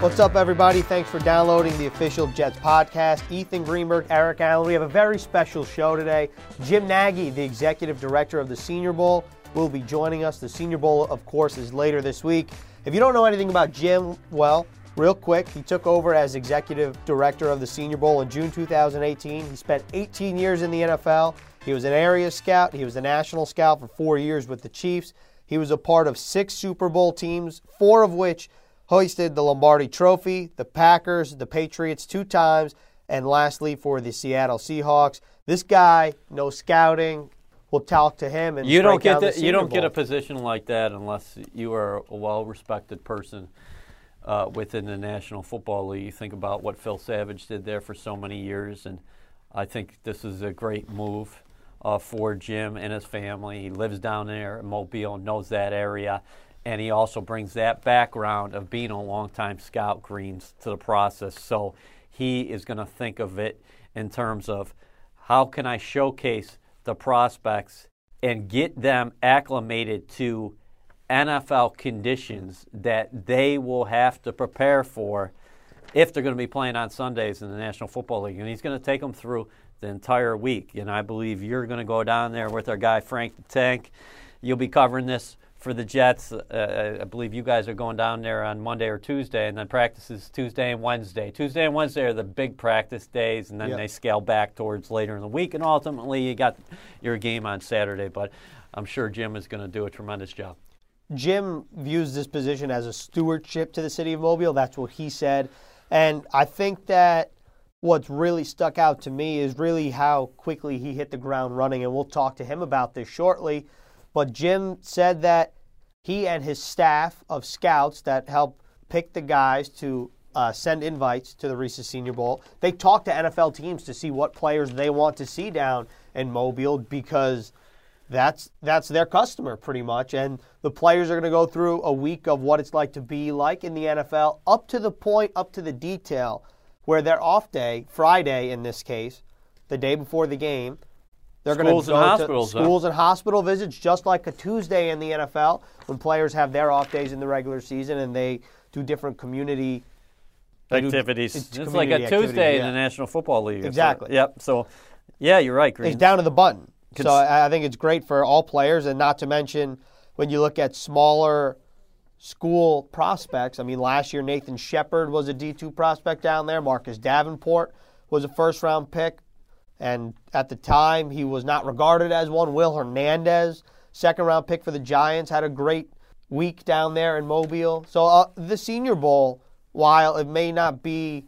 What's up, everybody? Thanks for downloading the official Jets podcast. Ethan Greenberg, Eric Allen. We have a very special show today. Jim Nagy, the executive director of the Senior Bowl, will be joining us. The Senior Bowl, of course, is later this week. If you don't know anything about Jim, well, real quick, he took over as executive director of the Senior Bowl in June 2018. He spent 18 years in the NFL. He was an area scout. He was a national scout for four years with the Chiefs. He was a part of six Super Bowl teams, four of which hoisted the Lombardi Trophy, the Packers, the Patriots two times, and lastly for the Seattle Seahawks. This guy no scouting. We'll talk to him and you don't get the the, you don't get a position like that unless you are a well-respected person uh, within the National Football League. You think about what Phil Savage did there for so many years, and I think this is a great move uh, for Jim and his family. He lives down there in Mobile, knows that area, and he also brings that background of being a longtime scout greens to the process. So he is going to think of it in terms of how can I showcase the prospects and get them acclimated to NFL conditions that they will have to prepare for if they're going to be playing on Sundays in the National Football League. And he's going to take them through the entire week. And I believe you're going to go down there with our guy Frank the Tank. You'll be covering this for the Jets. Uh, I believe you guys are going down there on Monday or Tuesday, and then practices Tuesday and Wednesday. Tuesday and Wednesday are the big practice days, and then Yep. they scale back towards later in the week. And ultimately, you got your game on Saturday. But I'm sure Jim is going to do a tremendous job. Jim views this position as a stewardship to the city of Mobile. That's what he said. And I think that what's really stuck out to me is really how quickly he hit the ground running. And we'll talk to him about this shortly. But Jim said that he and his staff of scouts that help pick the guys to uh, send invites to the Reese's Senior Bowl, they talk to NFL teams to see what players they want to see down in Mobile because that's that's their customer pretty much. And the players are going to go through a week of what it's like to be like in the NFL up to the point up to the detail where their off day Friday in this case the day before the game they're going Schools to and go hospitals, to huh? schools and hospital visits just like a Tuesday in the NFL when players have their off days in the regular season and they do different community they do- activities. It's, like a activities, Tuesday in the National Football League. Exactly. Yep. So, yeah, you're right, Green. It's down to the button. Cons- so I I think it's great for all players, and not to mention when you look at smaller school prospects. I mean, last year Nathan Shepard was a D2 prospect down there. Marcus Davenport was a first round pick, and at the time he was not regarded as one. Will Hernandez, second round pick for the Giants, had a great week down there in Mobile. So uh, the Senior Bowl, while it may not be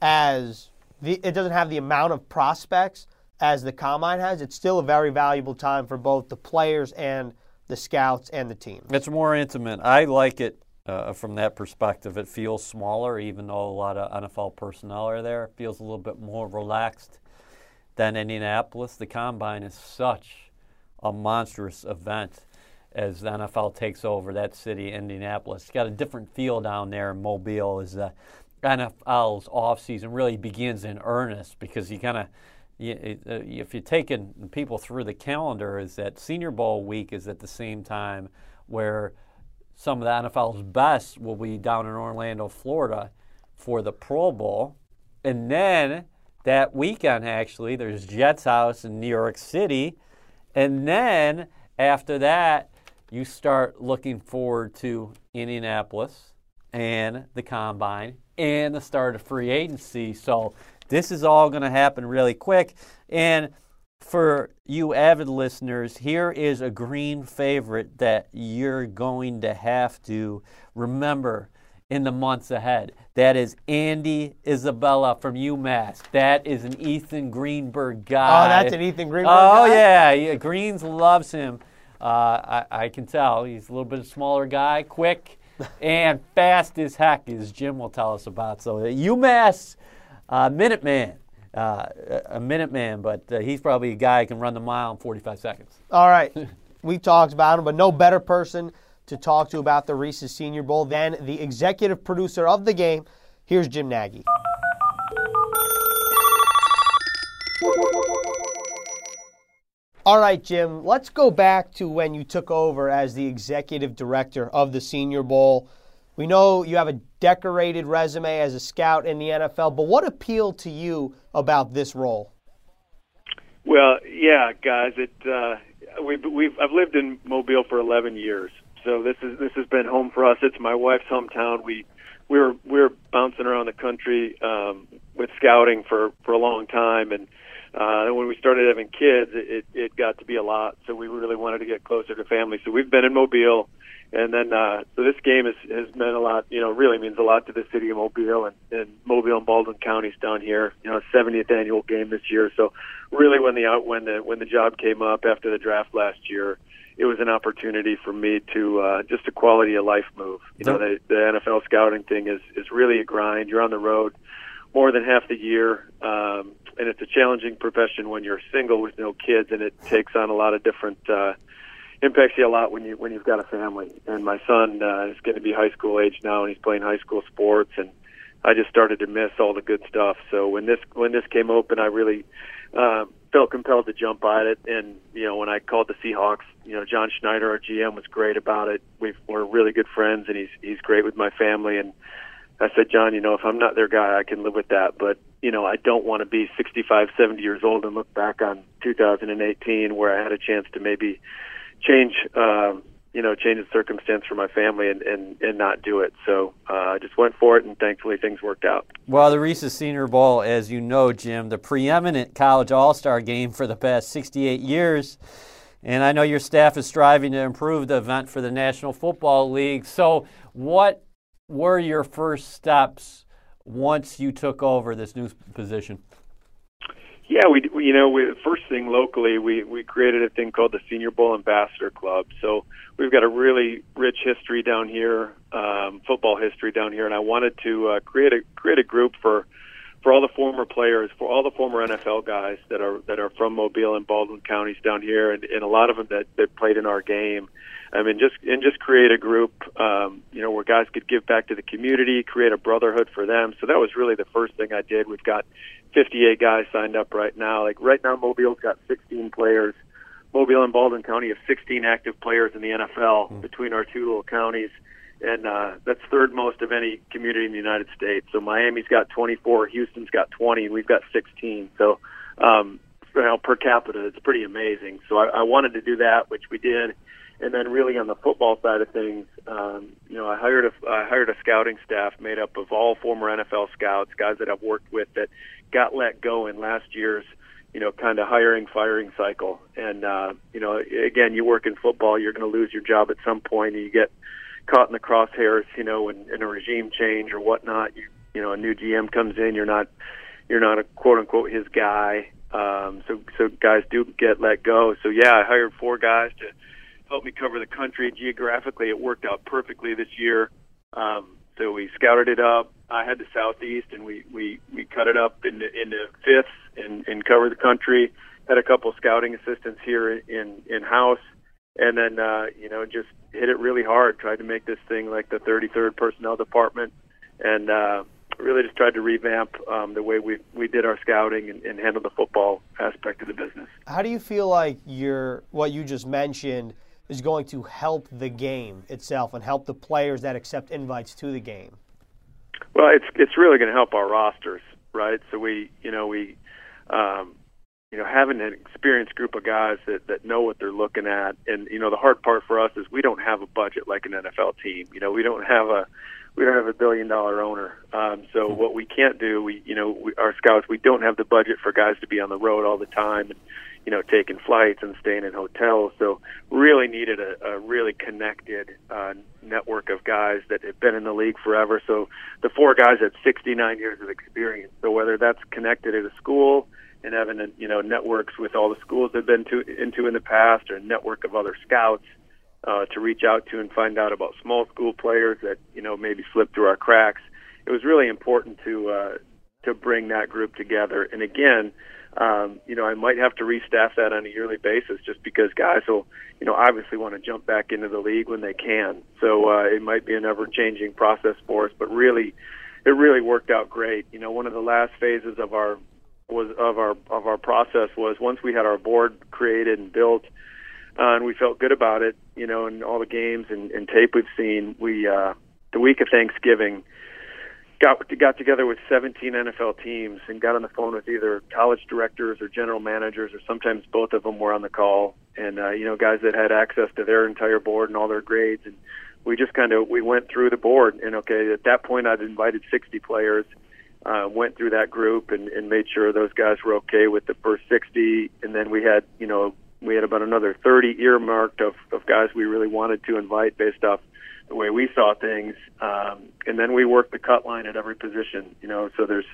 as the, it doesn't have the amount of prospects as the combine has. It's still a very valuable time for both the players and the scouts and the team. It's more intimate. I like it uh, from that perspective. It feels smaller, even though a lot of NFL personnel are there. It feels a little bit more relaxed than Indianapolis. The combine is such a monstrous event as the NFL takes over that city, Indianapolis. It's got a different feel down there in Mobile as the NFL's offseason really begins in earnest because you kind of you, uh, if you're taking people through the calendar, is that Senior Bowl week is at the same time where some of the NFL's best will be down in Orlando, Florida for the Pro Bowl. And then that weekend, actually, there's Jets House in New York City. And then after that, you start looking forward to Indianapolis and the combine and the start of free agency. So this is all going to happen really quick. And for you avid listeners, here is a green favorite that you're going to have to remember in the months ahead. That is Andy Isabella from UMass. That is an Ethan Greenberg guy. Oh, that's an Ethan Greenberg Oh, guy? yeah. yeah. Greens loves him. Uh, I, I can tell. He's a little bit smaller guy, quick and fast as heck, as Jim will tell us about. So, uh, UMass uh, Minuteman. uh, a Minuteman, but uh, he's probably a guy who can run the mile in 45 seconds. All right. we talked about him, but no better person to talk to about the Reese's Senior Bowl than the executive producer of the game. Here's Jim Nagy. All right, Jim, let's go back to when you took over as the executive director of the Senior Bowl. We know you have a decorated resume as a scout in the NFL, but what appealed to you about this role? Well, yeah, guys, it uh, we've, we've I've lived in Mobile for 11 years, so this is this has been home for us. It's my wife's hometown. We we were we were bouncing around the country um, with scouting for for a long time, and uh, when we started having kids, it, it got to be a lot. So we really wanted to get closer to family. So we've been in Mobile, and then uh, so this game has has meant a lot. You know, really means a lot to the city of Mobile and, and Mobile and Baldwin counties down here. You know, 70th annual game this year. So really, when the out when the when the job came up after the draft last year, it was an opportunity for me to uh, just a quality of life move. You know, the, the NFL scouting thing is is really a grind. You're on the road more than half the year. Um, and it's a challenging profession when you're single with no kids, and it takes on a lot of different uh, impacts you a lot when you when you've got a family. And my son uh, is going to be high school age now, and he's playing high school sports, and I just started to miss all the good stuff. So when this when this came open, I really uh, felt compelled to jump at it. And you know, when I called the Seahawks, you know, John Schneider, our GM, was great about it. We've, we're really good friends, and he's he's great with my family. And I said, John, you know, if I'm not their guy, I can live with that. But you know, I don't want to be 65, 70 years old and look back on 2018 where I had a chance to maybe change, uh, you know, change the circumstance for my family and, and, and not do it. So uh, I just went for it, and thankfully things worked out. Well, the Reese's Senior Bowl, as you know, Jim, the preeminent college all star game for the past 68 years. And I know your staff is striving to improve the event for the National Football League. So, what were your first steps once you took over this new position? Yeah, we, you know we, first thing locally we we created a thing called the Senior Bowl Ambassador Club. So we've got a really rich history down here, um, football history down here, and I wanted to uh, create a create a group for for all the former players, for all the former NFL guys that are that are from Mobile and Baldwin counties down here, and, and a lot of them that, that played in our game. I mean, just and just create a group, um, you know, where guys could give back to the community, create a brotherhood for them. So that was really the first thing I did. We've got 58 guys signed up right now. Like right now, Mobile's got 16 players. Mobile and Baldwin County have 16 active players in the NFL mm. between our two little counties, and uh, that's third most of any community in the United States. So Miami's got 24, Houston's got 20, and we've got 16. So um, you know, per capita, it's pretty amazing. So I, I wanted to do that, which we did and then really on the football side of things, um, you know, I hired a I hired a scouting staff made up of all former NFL scouts, guys that I've worked with that got let go in last year's, you know, kind of hiring firing cycle. And uh, you know, again, you work in football, you're going to lose your job at some point, and you get caught in the crosshairs, you know, in, in a regime change or whatnot. You you know, a new GM comes in, you're not you're not a quote unquote his guy. Um, so so guys do get let go. So yeah, I hired four guys to helped me cover the country geographically. It worked out perfectly this year. Um, so we scouted it up. I had the southeast, and we we we cut it up into into fifths and and covered the country. Had a couple scouting assistants here in in house, and then uh, you know just hit it really hard. Tried to make this thing like the 33rd personnel department, and uh, really just tried to revamp um, the way we we did our scouting and, and handle the football aspect of the business. How do you feel like your what you just mentioned? Is going to help the game itself and help the players that accept invites to the game? Well, it's it's really going to help our rosters, right? So we, you know, we, um, you know, having an experienced group of guys that that know what they're looking at, and you know, the hard part for us is we don't have a budget like an NFL team. You know, we don't have a we don't have a billion dollar owner. Um, so what we can't do, we you know, we, our scouts, we don't have the budget for guys to be on the road all the time. And, you know, taking flights and staying in hotels. So really needed a, a really connected uh, network of guys that have been in the league forever. So the four guys had 69 years of experience. So whether that's connected at a school and having a, you know networks with all the schools they've been to, into in the past, or a network of other scouts uh, to reach out to and find out about small school players that you know maybe slipped through our cracks. It was really important to uh, to bring that group together. And again, um, you know, I might have to restaff that on a yearly basis just because guys will, you know, obviously want to jump back into the league when they can. So uh, it might be an ever-changing process for us, but really, it really worked out great. You know, one of the last phases of our was of our of our process was once we had our board created and built, uh, and we felt good about it. You know, and all the games and, and tape we've seen, we uh, the week of Thanksgiving got got together with 17 NFL teams and got on the phone with either college directors or general managers or sometimes both of them were on the call. And uh, you know guys that had access to their entire board and all their grades. And we just kind of we went through the board. And okay at that point I'd invited 60 players uh, went through that group and, and made sure those guys were okay with the first 60 and then we had you know we had about another 30 earmarked of, of guys we really wanted to invite based off the way we saw things. Um, and then we worked the cut line at every position, you know, so there's,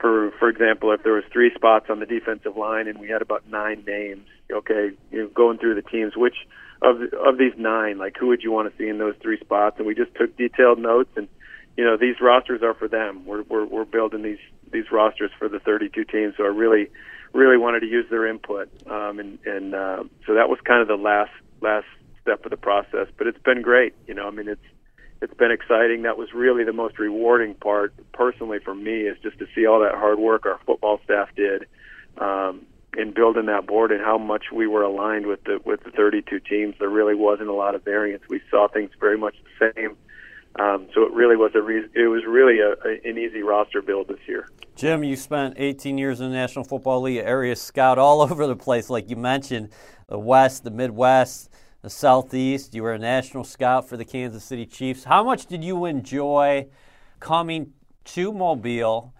for, for example, if there was three spots on the defensive line and we had about nine names, okay, you know, going through the teams, which of, of these nine, like who would you want to see in those three spots? And we just took detailed notes and, you know, these rosters are for them. We're, we're, we're building these, these rosters for the 32 teams. So I really, really wanted to use their input. Um, and, and, uh, so that was kind of the last, last step of the process. But it's been great. You know, I mean, it's it's been exciting. That was really the most rewarding part, personally for me, is just to see all that hard work our football staff did um, in building that board and how much we were aligned with the with the 32 teams. There really wasn't a lot of variance. We saw things very much the same. Um, so it really was a re- it was really a, a, an easy roster build this year. Jim, you spent 18 years in the National Football League, area scout all over the place, like you mentioned, the West, the Midwest the Southeast. You were a national scout for the Kansas City Chiefs. How much did you enjoy coming to Mobile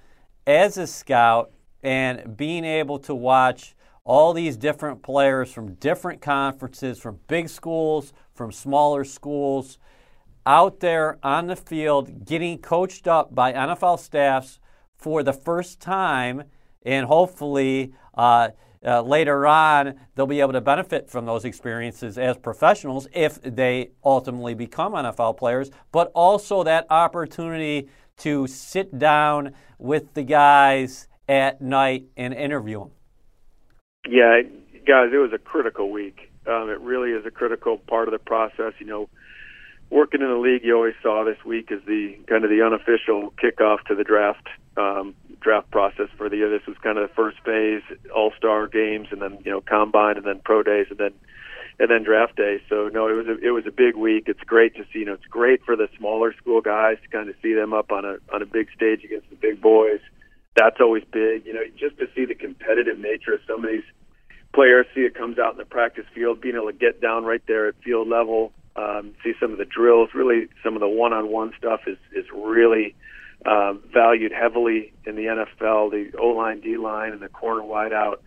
as a scout and being able to watch all these different players from different conferences, from big schools, from smaller schools, out there on the field getting coached up by NFL staffs for the first time and hopefully uh, uh, later on, they'll be able to benefit from those experiences as professionals if they ultimately become NFL players, but also that opportunity to sit down with the guys at night and interview them. Yeah, guys, it was a critical week. Um, it really is a critical part of the process. You know, working in the league, you always saw this week as the kind of the unofficial kickoff to the draft um, draft process for the year. This was kind of the first phase, All Star games, and then you know combine, and then pro days, and then and then draft day. So no, it was a, it was a big week. It's great to see. You know, it's great for the smaller school guys to kind of see them up on a on a big stage against the big boys. That's always big. You know, just to see the competitive nature of some of these players, see it comes out in the practice field, being able to get down right there at field level, um, see some of the drills. Really, some of the one-on-one stuff is is really uh, valued heavily in the NFL. The O line, D line, and the corner wideout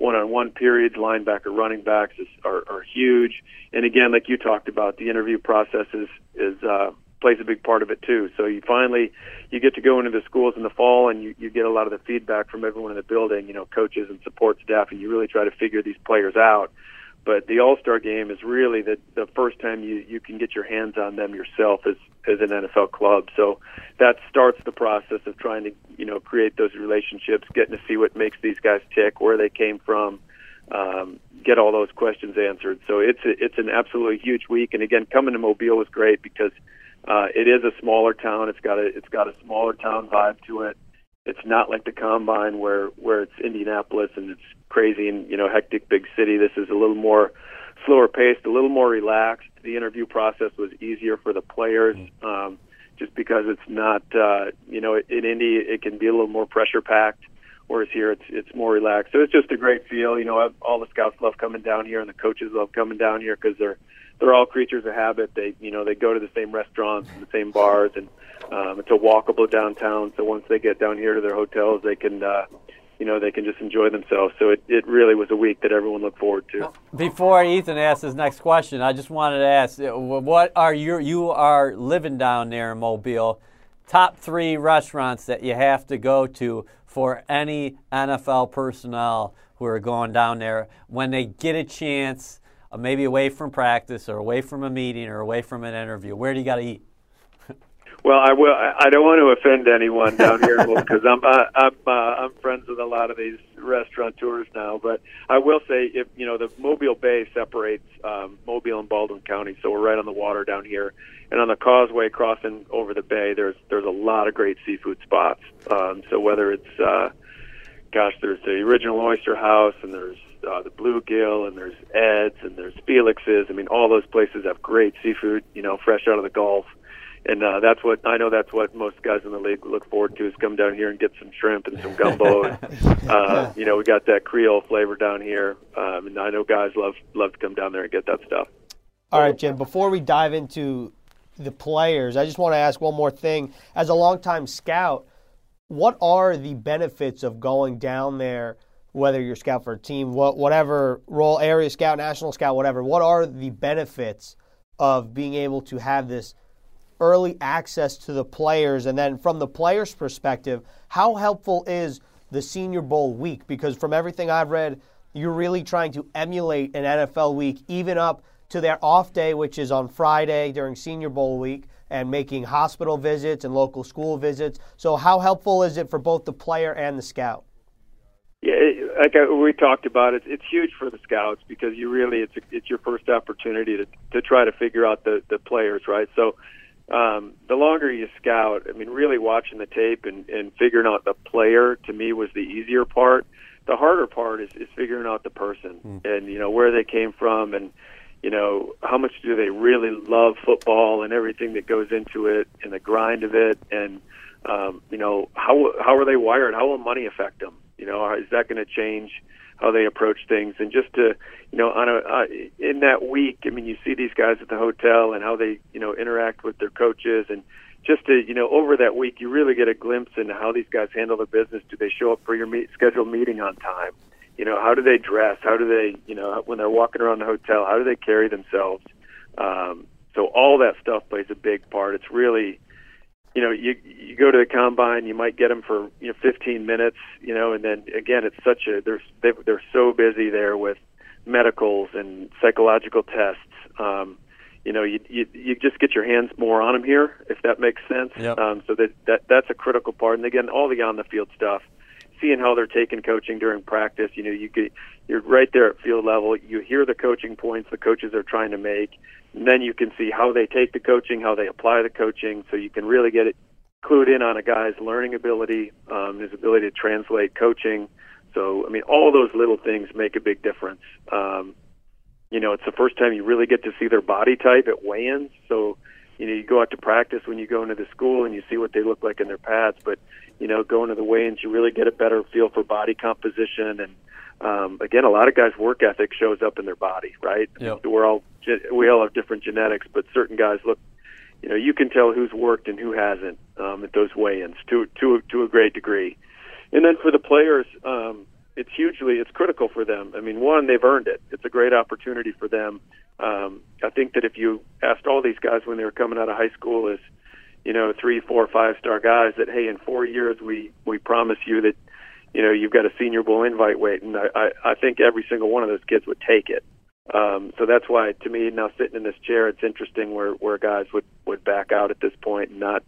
one-on-one periods, linebacker, running backs is, are, are huge. And again, like you talked about, the interview process is is uh, plays a big part of it too. So you finally you get to go into the schools in the fall, and you, you get a lot of the feedback from everyone in the building, you know, coaches and support staff, and you really try to figure these players out. But the All Star game is really the the first time you you can get your hands on them yourself as as an NFL club. So that starts the process of trying to you know create those relationships, getting to see what makes these guys tick, where they came from, um, get all those questions answered. So it's a, it's an absolutely huge week. And again, coming to Mobile was great because uh, it is a smaller town. It's got a it's got a smaller town vibe to it. It's not like the combine where where it's Indianapolis and it's crazy and you know hectic big city. This is a little more slower paced, a little more relaxed. The interview process was easier for the players, mm-hmm. um, just because it's not uh, you know in Indy it can be a little more pressure packed, whereas here it's it's more relaxed. So it's just a great feel. You know, all the scouts love coming down here, and the coaches love coming down here because they're they're all creatures of habit. They you know they go to the same restaurants and the same bars, and um, it's a walkable downtown. So once they get down here to their hotels, they can uh, you know they can just enjoy themselves. So it, it really was a week that everyone looked forward to. Before Ethan asks his next question, I just wanted to ask, uh, what are your you are living down there in Mobile? Top three restaurants that you have to go to for any NFL personnel who are going down there when they get a chance, uh, maybe away from practice or away from a meeting or away from an interview. Where do you got to eat? Well, I will. I don't want to offend anyone down here because I'm uh, I'm uh, I'm friends with a lot of these restaurateurs now. But I will say, if you know, the Mobile Bay separates um, Mobile and Baldwin County, so we're right on the water down here, and on the causeway crossing over the bay, there's there's a lot of great seafood spots. Um, so whether it's uh, gosh, there's the original Oyster House, and there's uh, the Bluegill, and there's Ed's, and there's Felix's. I mean, all those places have great seafood, you know, fresh out of the Gulf and uh, that's what I know. That's what most guys in the league look forward to is come down here and get some shrimp and some gumbo. and, uh, you know, we got that Creole flavor down here, um, and I know guys love love to come down there and get that stuff. All right, Jim. Before we dive into the players, I just want to ask one more thing. As a longtime scout, what are the benefits of going down there? Whether you're scout for a team, whatever role, area scout, national scout, whatever. What are the benefits of being able to have this early access to the players? And then from the players' perspective, how helpful is the Senior Bowl week? Because from everything I've read, you're really trying to emulate an NFL week, even up to their off day, which is on Friday during Senior Bowl week, and making hospital visits and local school visits. So, how helpful is it for both the player and the scout? Yeah, like we talked about, it's it's huge for the scouts because you really it's it's your first opportunity to to try to figure out the the players, right? So um, the longer you scout, I mean, really watching the tape and, and figuring out the player to me was the easier part. The harder part is, is figuring out the person mm. and you know where they came from and you know how much do they really love football and everything that goes into it and the grind of it and um, you know how how are they wired? How will money affect them? You know, is that going to change? How they approach things, and just to you know on a uh, in that week, I mean, you see these guys at the hotel and how they you know interact with their coaches, and just to you know over that week, you really get a glimpse into how these guys handle their business. Do they show up for your meet, scheduled meeting on time? You know, how do they dress? How do they you know when they're walking around the hotel? How do they carry themselves? Um, so all that stuff plays a big part. It's really you know, you you go to the combine, you might get them for you know 15 minutes, you know, and then again, it's such a they're they, they're so busy there with medicals and psychological tests. Um, you know, you, you you just get your hands more on them here, if that makes sense. Yep. Um, so that that that's a critical part, and again, all the on the field stuff, seeing how they're taking coaching during practice. You know, you get you're right there at field level. You hear the coaching points the coaches are trying to make and then you can see how they take the coaching, how they apply the coaching, so you can really get it clued in on a guy's learning ability, um, his ability to translate coaching. So, I mean, all those little things make a big difference. Um, you know, it's the first time you really get to see their body type at weigh-ins. So, you know, you go out to practice when you go into the school and you see what they look like in their pads, but you know, going to the weigh-ins, you really get a better feel for body composition and um, again, a lot of guys' work ethic shows up in their body, right? Yep. We're all we all have different genetics, but certain guys look, you know, you can tell who's worked and who hasn't um, at those weigh-ins to to to a great degree. And then for the players, um, it's hugely it's critical for them. I mean, one, they've earned it. It's a great opportunity for them. Um, I think that if you asked all these guys when they were coming out of high school, is you know, three, four, five star guys that hey, in four years we we promise you that you know, you've got a Senior Bowl invite waiting. I, I, I think every single one of those kids would take it. Um, so that's why, to me, now sitting in this chair, it's interesting where where guys would would back out at this point and not,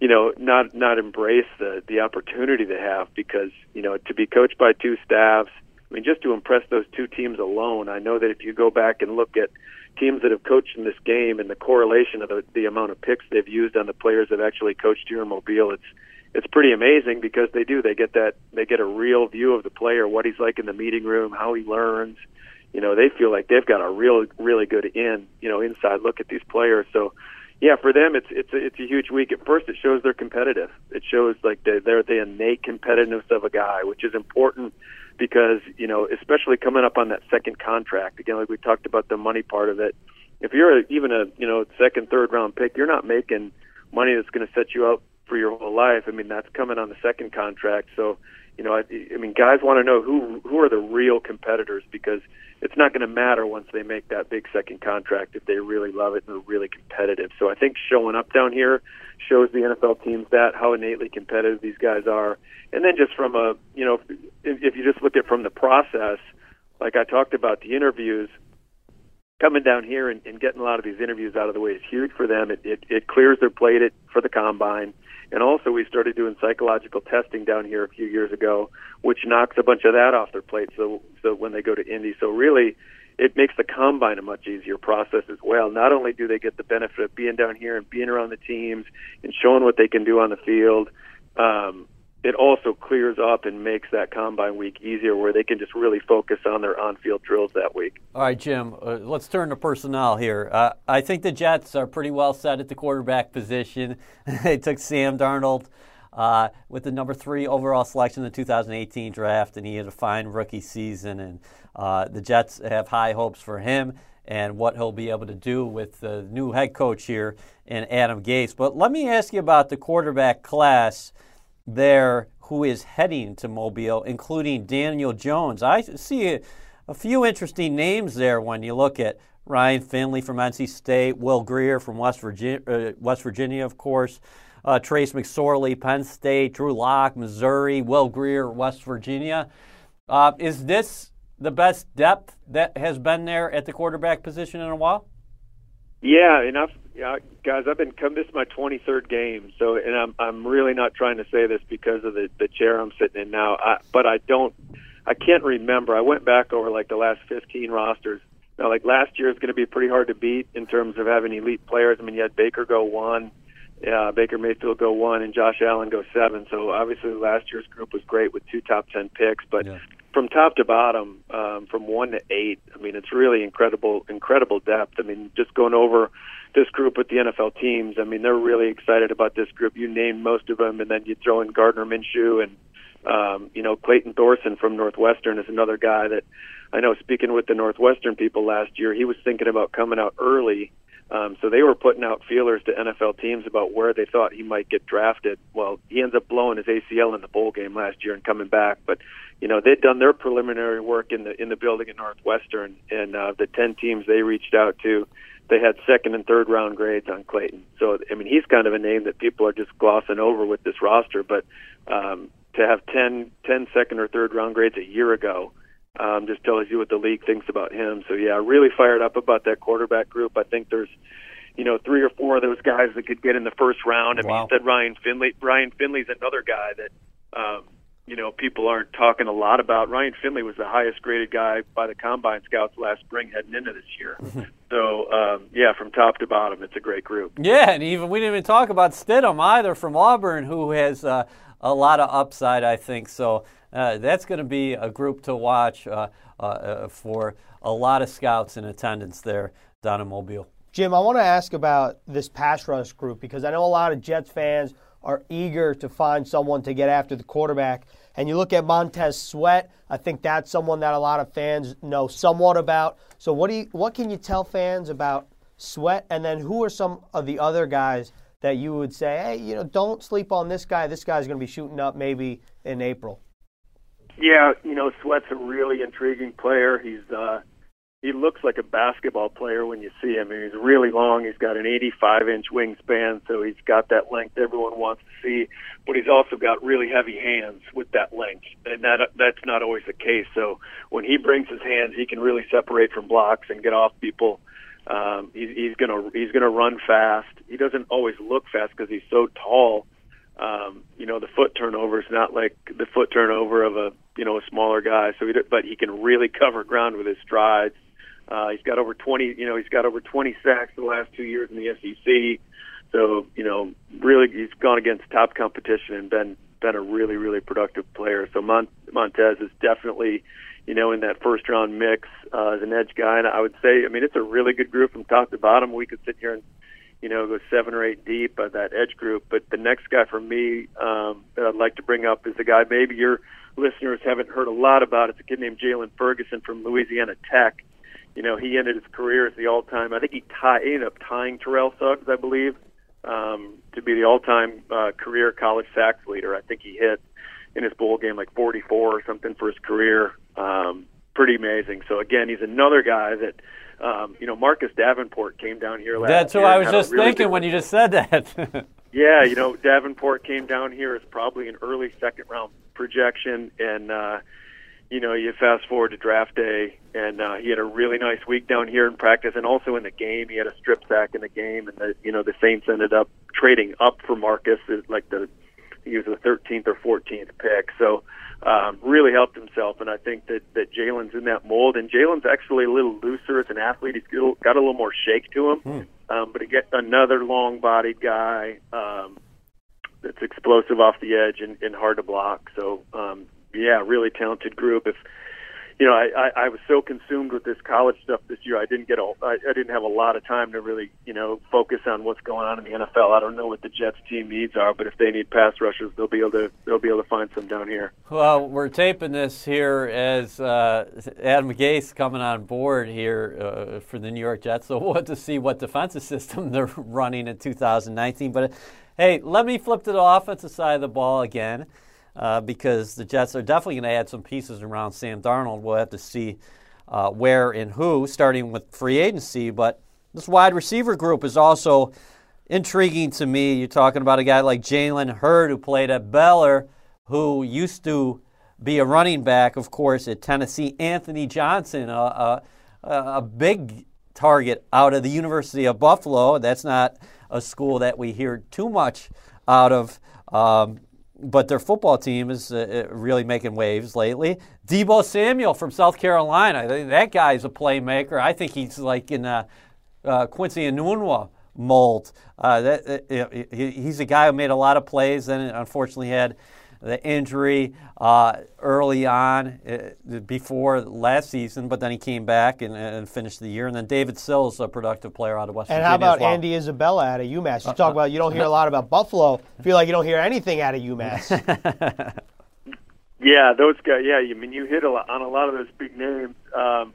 you know, not not embrace the the opportunity they have because you know to be coached by two staffs. I mean, just to impress those two teams alone, I know that if you go back and look at teams that have coached in this game and the correlation of the, the amount of picks they've used on the players that actually coached here in Mobile, it's it's pretty amazing because they do they get that they get a real view of the player, what he's like in the meeting room, how he learns. You know, they feel like they've got a real really good in you know inside look at these players. So yeah, for them it's it's a, it's a huge week. At first, it shows they're competitive. It shows like they're, they're the innate competitiveness of a guy, which is important because you know especially coming up on that second contract again, like we talked about the money part of it. If you're even a you know second third round pick, you're not making money that's going to set you up for your whole life. I mean, that's coming on the second contract. So, you know, I, I mean, guys want to know who who are the real competitors because it's not going to matter once they make that big second contract if they really love it and they're really competitive. So I think showing up down here shows the NFL teams that how innately competitive these guys are. And then just from a, you know, if, if you just look at from the process, like I talked about the interviews, coming down here and, and getting a lot of these interviews out of the way is huge for them. It, it, it clears their plate it, for the combine. And also, we started doing psychological testing down here a few years ago, which knocks a bunch of that off their plate. So, so when they go to Indy, so really, it makes the combine a much easier process as well. Not only do they get the benefit of being down here and being around the teams and showing what they can do on the field, um, it also clears up and makes that combine week easier where they can just really focus on their on field drills that week. All right, Jim, uh, let's turn to personnel here. Uh, I think the Jets are pretty well set at the quarterback position. they took Sam Darnold. Uh, with the number three overall selection in the 2018 draft, and he had a fine rookie season. And uh, the Jets have high hopes for him and what he'll be able to do with the new head coach here in Adam Gase. But let me ask you about the quarterback class there who is heading to Mobile, including Daniel Jones. I see a, a few interesting names there when you look at Ryan Finley from NC State, Will Grier from West Virginia, uh, West Virginia of course, uh, Trace McSorley, Penn State, Drew Lock, Missouri, Will Grier, West Virginia. Uh, is this the best depth that has been there at the quarterback position in a while? Yeah, enough yeah, guys. I've been come. This is my 23rd game, so and I'm I'm really not trying to say this because of the the chair I'm sitting in now. I, but I don't, I can't remember. I went back over like the last 15 rosters. Now, like last year is going to be pretty hard to beat in terms of having elite players. I mean, you had Baker go one, uh, Baker Mayfield go one, and Josh Allen go seven. So obviously, last year's group was great with two top 10 picks, but. Yeah from top to bottom, um, from one to eight, I mean, it's really incredible, incredible depth. I mean, just going over this group with the NFL teams, I mean, they're really excited about this group. You named most of them, and then you throw in Gardner Minshew and, um, you know, Clayton Thorson from Northwestern is another guy that I know. Speaking with the Northwestern people last year, he was thinking about coming out early um, so they were putting out feelers to NFL teams about where they thought he might get drafted. Well, he ends up blowing his ACL in the bowl game last year and coming back. But you know they'd done their preliminary work in the in the building at Northwestern, and uh, the ten teams they reached out to, they had second and third round grades on Clayton. So I mean he's kind of a name that people are just glossing over with this roster. But um, to have 10, 10 second or third round grades a year ago um, just tells you what the league thinks about him. So yeah, really fired up about that quarterback group. I think there's, you know, three or four of those guys that could get in the first round. I wow. mean, said Ryan Finley. Ryan Finley's another guy that, um, you know, people aren't talking a lot about. Ryan Finley was the highest graded guy by the combine scouts last spring heading into this year. so um, yeah, from top to bottom, it's a great group. Yeah, and even we didn't even talk about Stidham either from Auburn, who has uh, a lot of upside, I think. So uh, that's going to be a group to watch uh, uh, uh, for a lot of scouts in attendance there down in Mobile. Jim, I want to ask about this pass rush group because I know a lot of Jets fans are eager to find someone to get after the quarterback. And you look at Montez Sweat, I think that's someone that a lot of fans know somewhat about. So what do you, what can you tell fans about Sweat? And then who are some of the other guys that you would say, hey, you know, don't sleep on this guy. This guy's going to be shooting up maybe in April. Yeah, you know, Sweat's a really intriguing player. He's uh he looks like a basketball player when you see him. He's really long. He's got an 85 inch wingspan, so he's got that length everyone wants to see. But he's also got really heavy hands with that length, and that that's not always the case. So when he brings his hands, he can really separate from blocks and get off people. Um, he, he's gonna he's gonna run fast. He doesn't always look fast because he's so tall um, you know, the foot turnover is not like the foot turnover of a you know a smaller guy. So, he, but he can really cover ground with his strides. Uh, he's got over 20, you know, he's got over 20 sacks the last two years in the SEC. So, you know, really, he's gone against top competition and been been a really, really productive player. So Mont- Montez is definitely, you know, in that first round mix uh, as an edge guy. And I would say, I mean, it's a really good group from top to bottom. We could sit here and you know, go seven or eight deep of that edge group. But the next guy for me um, that I'd like to bring up is a guy maybe your listeners haven't heard a lot about. It's a kid named Jaylon Ferguson from Louisiana Tech. You know, he ended his career as the all-time. I think he, tie, ended up tying Terrell Suggs, I believe, um, to be the all-time uh, career college sacks leader. I think he hit in his bowl game like 44 or something for his career. Um, pretty amazing. So again, he's another guy that um, you know, Marcus Davenport came down here last That's what I was just really thinking when you just said that. yeah, you know, Davenport came down here as probably an early second round projection, and uh, you know, you fast forward to draft day, and uh, he had a really nice week down here in practice, and also in the game, he had a strip sack in the game, and the you know the Saints ended up trading up for Marcus, like the he was the 13th or 14th pick, so um, really helped himself, and I think that that Jaylon's in that mold, and Jaylon's actually a little looser as an athlete. He's got a little more shake to him, hmm. um, but gets another long-bodied guy um, that's explosive off the edge and, and hard to block. So um, yeah, really talented group. If you know, I, I, I was so consumed with this college stuff this year. I didn't get a, I, I didn't have a lot of time to really, you know, focus on what's going on in the NFL. I don't know what the Jets team needs are, but if they need pass rushers, they'll be able to, they'll be able to find some down here. Well, we're taping this here as uh, Adam Gase coming on board here uh, for the New York Jets. So we'll have to see what defensive system they're running in 2019. But hey, let me flip to the offensive side of the ball again uh, because the Jets are definitely going to add some pieces around Sam Darnold. We'll have to see uh, where and who, starting with free agency. But this wide receiver group is also intriguing to me. You're talking about a guy like Jalen Hurd, who played at Baylor, who used to be a running back, of course, at Tennessee. Anthony Johnson, a, a, a big target out of the University of Buffalo. That's not a school that we hear too much out of. Um, but their football team is uh, uh, really making waves lately. Deebo Samuel from South Carolina, that guy's a playmaker. I think he's like in a uh, Quincy Enunwa mold. Uh, that, uh, he's a guy who made a lot of plays, and unfortunately had the injury uh, early on uh, before last season, but then he came back and, and, finished the year. And then David Sills, a productive player out of West and Virginia. And how about well. Andy Isabella out of UMass? You uh, talk about you don't hear a lot about Buffalo. I feel like you don't hear anything out of UMass. yeah, those guys. Yeah, I mean you hit a lot, on a lot of those big names. Um,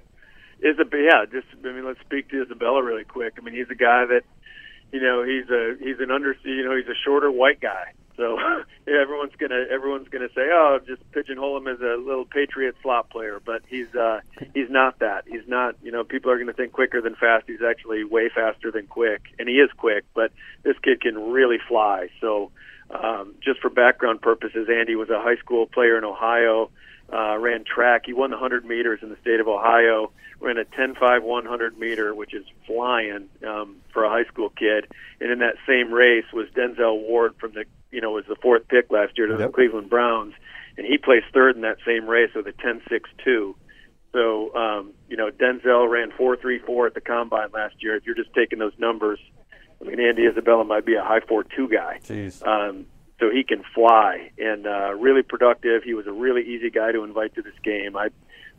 Isabella, yeah, just I mean let's speak to Isabella really quick. I mean he's a guy that you know he's a he's an under you know he's a shorter white guy so everyone's gonna everyone's gonna say, "Oh, just pigeonhole him as a little Patriot slot player," but he's uh, he's not that. He's not. You know, people are gonna think quicker than fast. He's actually way faster than quick, and he is quick. But this kid can really fly. So, um, just for background purposes, Andy was a high school player in Ohio. Uh, ran track. He won the 100 meters in the state of Ohio. Ran a 10-5 100 meter, which is flying um, for a high school kid. And in that same race was Denzel Ward from the you know, was the fourth pick last year to yep. the Cleveland Browns, and he placed third in that same race with a 10.62. So, um, you know, Denzel ran 4.34 at the combine last year. If you're just taking those numbers, I mean, Andy Isabella might be a high 4.2 guy. Jeez. Um, so he can fly and uh, really productive. He was a really easy guy to invite to this game. I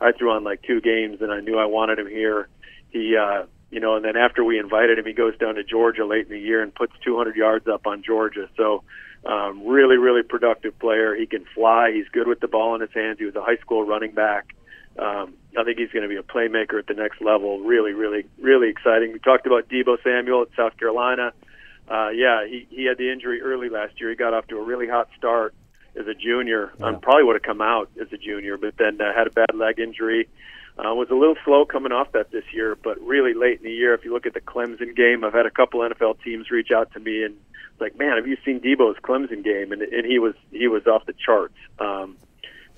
I threw on like two games, and I knew I wanted him here. He uh, you know, and then after we invited him, he goes down to Georgia late in the year and puts 200 yards up on Georgia. So, um, really, really productive player. He can fly. He's good with the ball in his hands. He was a high school running back. Um, I think he's going to be a playmaker at the next level. Really, really, really exciting. We talked about Deebo Samuel at South Carolina. Uh, yeah, he he had the injury early last year. He got off to a really hot start as a junior. Yeah. Um, probably would have come out as a junior, but then uh, had a bad leg injury. Uh, was a little slow coming off that this year, but really late in the year. If you look at the Clemson game, I've had a couple NFL teams reach out to me and like, man, have you seen Deebo's Clemson game? And and he was he was off the charts. Um,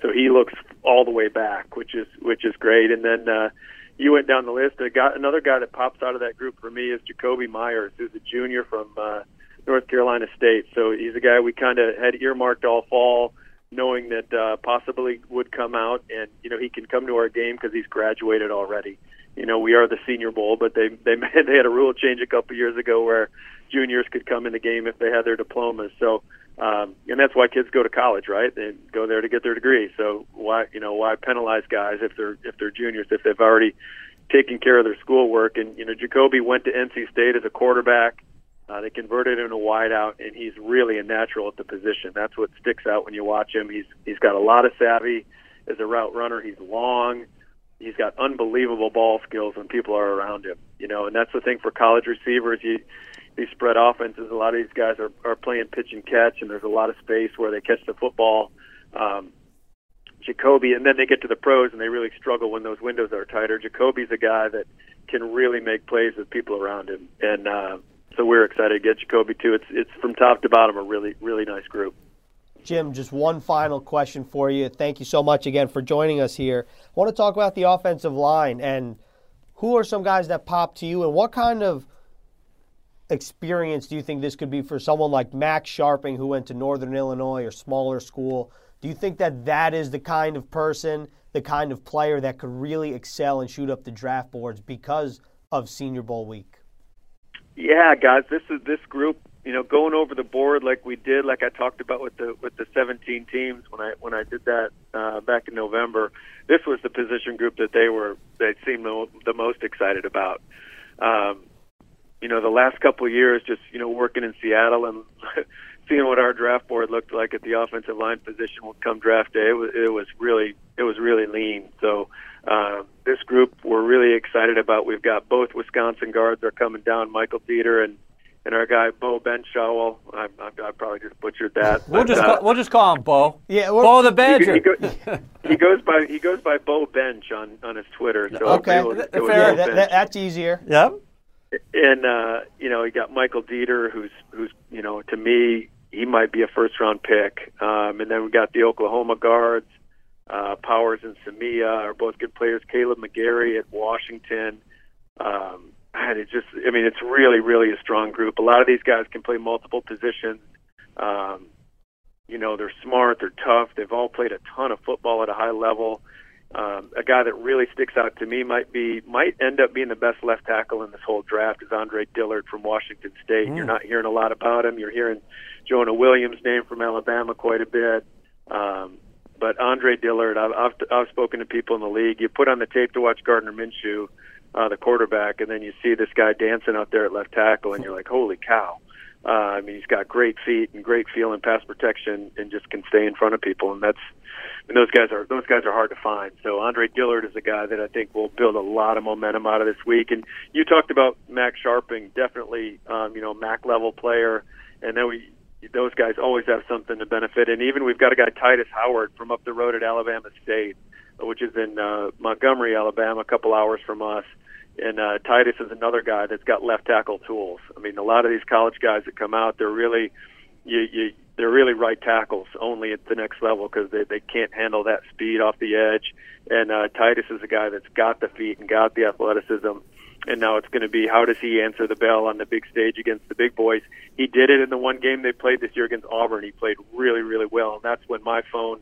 so he looks all the way back, which is which is great. And then uh, you went down the list. A guy, another guy that pops out of that group for me is Jakobi Meyers, who's a junior from uh, North Carolina State. So he's a guy we kind of had earmarked all fall knowing that uh, possibly would come out, and you know he can come to our game because he's graduated already. You know we are the Senior Bowl, but they they they had a rule change a couple years ago where juniors could come in the game if they had their diplomas. So um, and that's why kids go to college, right? They go there to get their degree. So why you know why penalize guys if they're if they're juniors if they've already taken care of their schoolwork? And you know Jakobi went to NC State as a quarterback uh, they converted him to wideout, and he's really a natural at the position. That's what sticks out when you watch him. He's he's got a lot of savvy as a route runner. He's long. He's got unbelievable ball skills when people are around him. You know, and that's the thing for college receivers. You these spread offenses. A lot of these guys are are playing pitch and catch, and there's a lot of space where they catch the football. Um, Jakobi, and then they get to the pros and they really struggle when those windows are tighter. Jakobi's a guy that can really make plays with people around him, and uh, so we're excited to get Jacoby too. It's it's from top to bottom a really really nice group. Jim, just one final question for you. Thank you so much again for joining us here. I want to talk about the offensive line and who are some guys that pop to you, and what kind of experience do you think this could be for someone like Max Scharping who went to Northern Illinois or smaller school? Do you think that that is the kind of person, the kind of player that could really excel and shoot up the draft boards because of Senior Bowl week? Yeah, guys, this is this group. You know, going over the board like we did, like I talked about with the with the 17 teams when I when I did that uh, back in November. This was the position group that they were they seemed the, the most excited about. Um, you know, the last couple of years, just you know, working in Seattle and seeing what our draft board looked like at the offensive line position come draft day, it was, it was really it was really lean. So uh, this group we're really excited about. We've got both Wisconsin guards are coming down, Michael Deiter and and our guy Bo Benzschawel. I, I, I probably just butchered that. We'll but, just uh, call, we'll just call him Bo. Yeah, Bo the he, Badger. he, go, he goes by he goes by Bo Bench on on his Twitter. So Okay. it was, it was Fair. That, that, that's easier. yep. And uh, you know, you got Michael Deiter, who's who's you know, to me, he might be a first round pick. Um, and then we got the Oklahoma guards, uh, Powers and Samia are both good players. Kaleb McGary at Washington. Um, and it just, I mean, it's really, really a strong group. A lot of these guys can play multiple positions. Um, you know, they're smart, they're tough. They've all played a ton of football at a high level. Um, a guy that really sticks out to me might be might end up being the best left tackle in this whole draft is Andre Dillard from Washington State. You're not hearing a lot about him. You're hearing Jonah Williams' name from Alabama quite a bit. Um, but Andre Dillard, I've, I've I've spoken to people in the league. You put on the tape to watch Gardner Minshew, uh, the quarterback, and then you see this guy dancing out there at left tackle, and you're like, holy cow! Uh, I mean, he's got great feet and great feel and pass protection, and just can stay in front of people, and that's and those guys are those guys are hard to find. So Andre Dillard is a guy that I think will build a lot of momentum out of this week. And you talked about Max Scharping, definitely, um, you know, Mac level player, and then we those guys always have something to benefit. And even we've got a guy Tytus Howard from up the road at Alabama State, which is in uh, Montgomery, Alabama, a couple hours from us. And uh, Tytus is another guy that's got left tackle tools. I mean, a lot of these college guys that come out, they're really you, you they're really right tackles only at the next level because they they can't handle that speed off the edge. And uh, Tytus is a guy that's got the feet and got the athleticism. And now it's going to be how does he answer the bell on the big stage against the big boys? He did it in the one game they played this year against Auburn. He played really, really well, and that's when my phone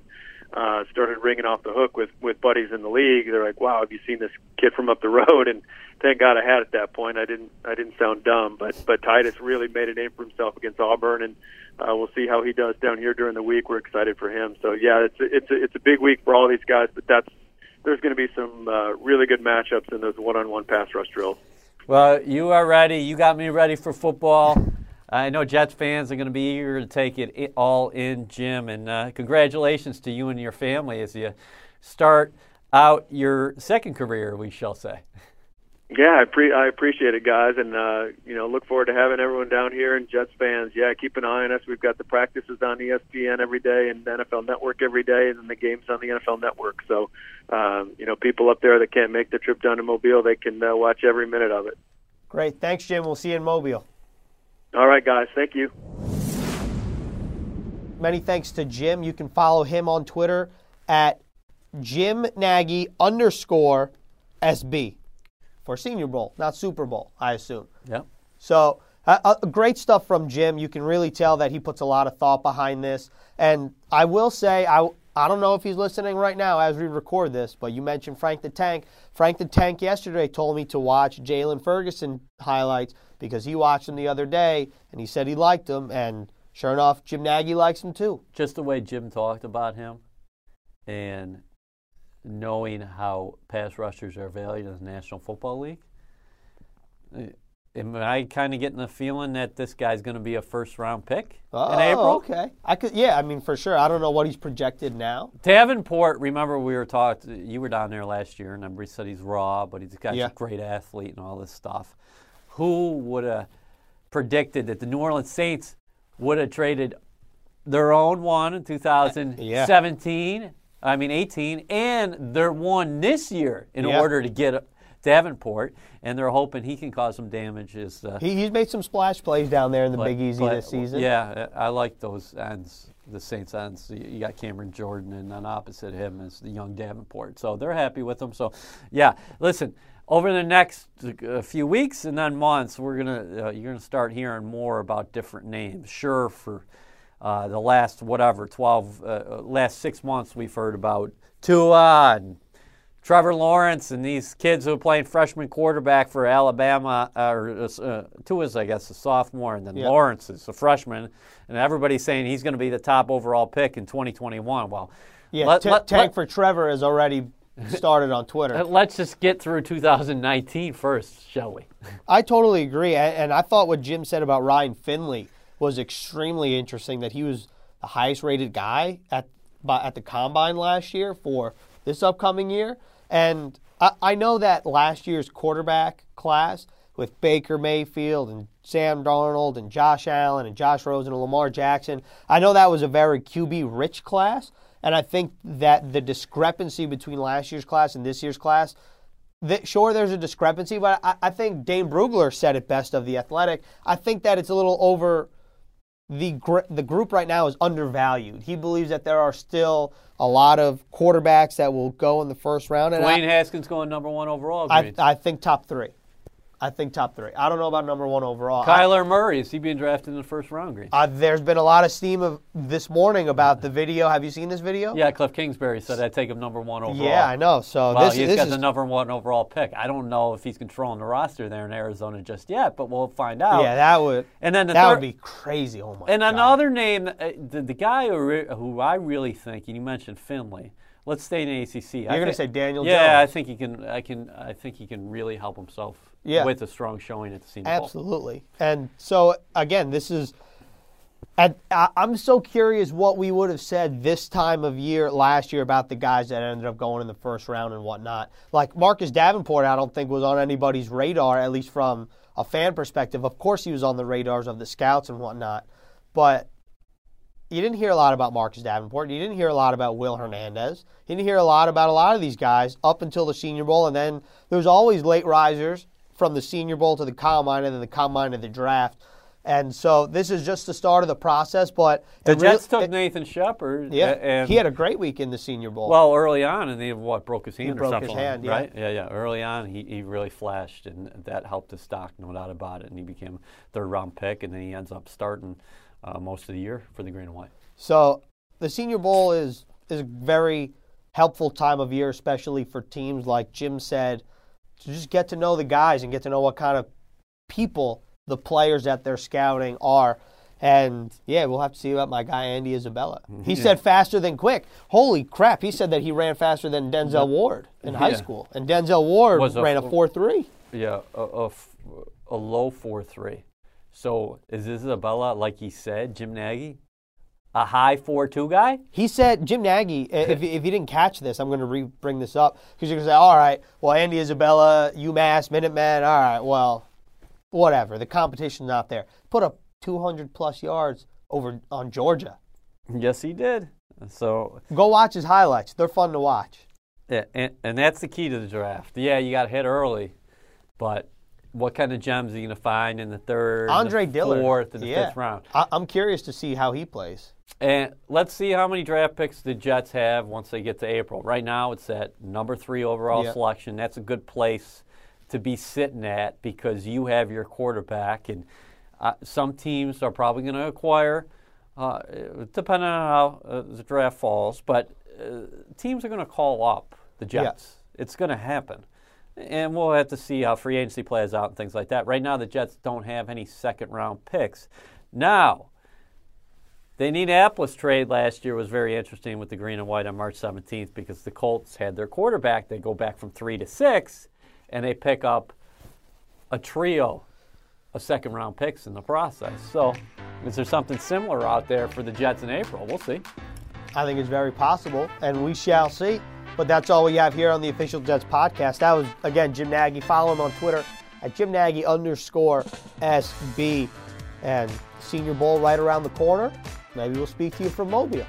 uh, started ringing off the hook with with buddies in the league. They're like, "Wow, have you seen this kid from up the road?" And thank God I had at that point. I didn't I didn't sound dumb, but but Tytus really made a name for himself against Auburn, and uh, we'll see how he does down here during the week. We're excited for him. So yeah, it's a, it's a, it's a big week for all these guys, but that's there's going to be some uh, really good matchups in those one-on-one pass rush drills. Well, you are ready. You got me ready for football. I know Jets fans are going to be eager to take it all in, Jim. And uh, congratulations to you and your family as you start out your second career, we shall say. Yeah, I, pre- I appreciate it, guys, and uh, you know, look forward to having everyone down here and Jets fans. Yeah, keep an eye on us. We've got the practices on ESPN every day and NFL Network every day, and then the games on the NFL Network. So, um, you know, people up there that can't make the trip down to Mobile, they can uh, watch every minute of it. Great. Thanks, Jim. We'll see you in Mobile. All right, guys, thank you. Many thanks to Jim. You can follow him on Twitter at Jim Nagy underscore SB for Senior Bowl, not Super Bowl, I assume. Yep. So, uh, uh, great stuff from Jim. You can really tell that he puts a lot of thought behind this. And I will say, I, I don't know if he's listening right now as we record this, but you mentioned Frank the Tank. Frank the Tank yesterday told me to watch Jaylon Ferguson highlights because he watched him the other day and he said he liked him. And sure enough, Jim Nagy likes him too. Just the way Jim talked about him and knowing how pass rushers are valued in the National Football League. uh, Am I kind of getting the feeling that this guy's going to be a first round pick Oh, in April? okay. I could, yeah. I mean, for sure. I don't know what he's projected now. Davenport, remember we were talking, you were down there last year, and everybody said he's raw, but he's got Yeah. a great athlete and all this stuff. Who would have predicted that the New Orleans Saints would have traded their own one in 2017, I mean 18, and they're one this year in order to get Davenport, and they're hoping he can cause some damage. As, uh, He, he's made some splash plays down there in the play- Big Easy play- this season. Yeah, I like those ends the Saints end. So you got Cameron Jordan, and then opposite him is the young Davenport. So they're happy with him. So, yeah, listen. Over the next uh, few weeks and then months, we're gonna uh, you're gonna start hearing more about different names. Sure, for uh, the last whatever 12 uh, uh, last six months, we've heard about Tua and Trevor Lawrence and these kids who are playing freshman quarterback for Alabama, uh, or uh, Tua's, I guess, a sophomore, and then Yeah. Lawrence is a freshman, and everybody's saying he's going to be the top overall pick in 2021. Well, Yeah, let, t- let, Tank let, for Trevor has already started on Twitter. Let's just get through 2019 first, shall we? I totally agree, and I thought what Jim said about Ryan Finley was extremely interesting. That he was the highest rated guy at by, at the combine last year for this upcoming year, and I, I know that last year's quarterback class with Baker Mayfield and Sam Darnold and Josh Allen and Josh Rosen and Lamar Jackson, I know that was a very QB rich class, and I think that the discrepancy between last year's class and this year's class that, sure, there's a discrepancy, but I, I think Dane Brugler said it best of the Athletic. I think that it's a little over. The gr- the group right now is undervalued. He believes that there are still a lot of quarterbacks that will go in the first round, and Dwayne I, Haskins going number one overall. I, I think top three. I think top three. I don't know about number one overall. I- Kyler Murray is he being drafted in the first round? Greens. uh, there's been a lot of steam of this morning about the video. Have you seen this video? yeah, Cliff Kingsbury said I'd take him number one overall. Yeah, I know. So Well, this, he's this got is the number one overall pick. I don't know if he's controlling the roster there in Arizona just yet, but we'll find out. yeah, that would and then the that third, would be crazy. Oh my and god. another name, uh, the, the guy who, re- who I really think, and you mentioned Finley. Let's stay in ACC. You're gonna say Daniel Yeah, I think he can. I can. I think he can really help himself. Yeah. with a strong showing at the Senior Bowl. Absolutely. And so again, this is. And I- I'm so curious what we would have said this time of year last year about the guys that ended up going in the first round and whatnot. Like Marcus Davenport, I don't think was on anybody's radar, at least from a fan perspective. Of course, he was on the radars of the scouts and whatnot, but you didn't hear a lot about Marcus Davenport. You didn't hear a lot about Will Hernandez. You didn't hear a lot about a lot of these guys up until the Senior Bowl, and then there's always late risers from the Senior Bowl to the Combine, and then the Combine to the draft. And so this is just the start of the process. But The it really- Jets took it- Nathan Shepherd. yeah, and he had a great week in the Senior Bowl. Well, early on, and he what broke his hand or broke his hand, right? Yeah, yeah. Early on, he, he really flashed, and that helped his stock, no doubt about it. And he became a third round pick, and then he ends up starting uh, most of the year for the green and white. So the Senior Bowl is is a very helpful time of year, especially for teams like Jim said, to just get to know the guys and get to know what kind of people the players that they're scouting are. And yeah, we'll have to see about my guy Andy Isabella. He said faster than quick. Holy crap! He said that he ran faster than Denzel Ward in high school, and Denzel Ward Was a ran a four- four three. Yeah, a low four three. So is Isabella like he said, Jim Nagy, a high four two guy? He said, Jim Nagy, if, if you didn't catch this, I'm going to re- bring this up because you're going to say, all right, well, Andy Isabella, UMass, Minutemen, all right, well, whatever. The competition's not there. Put up 200 plus yards over on Georgia. Yes, he did. So Go watch his highlights. They're fun to watch. Yeah, and, and that's the key to the draft. Yeah, you got to hit early, but what kind of gems are you going to find in the third, Andre the Dillard. fourth, and the yeah. fifth round? I- I'm curious to see how he plays. And let's see how many draft picks the Jets have once they get to April. Right now, it's at number three overall Yeah. selection. That's a good place to be sitting at because you have your quarterback, and uh, some teams are probably going to acquire, uh, depending on how uh, the draft falls. But uh, teams are going to call up the. Jets. It's going to happen. And we'll have to see how free agency plays out and things like that. Right now, the Jets don't have any second round picks. Now, the Indianapolis trade last year was very interesting with the green and white on March 17th because the Colts had their quarterback. They go back from three to six, and they pick up a trio of second round picks in the process. So, is there something similar out there for the Jets in April? We'll see. I think it's very possible, and we shall see. But that's all we have here on the Official Jets podcast. That was, again, Jim Nagy. Follow him on Twitter at Jim Nagy underscore SB. And Senior Bowl right around the corner. Maybe we'll speak to you from Mobile.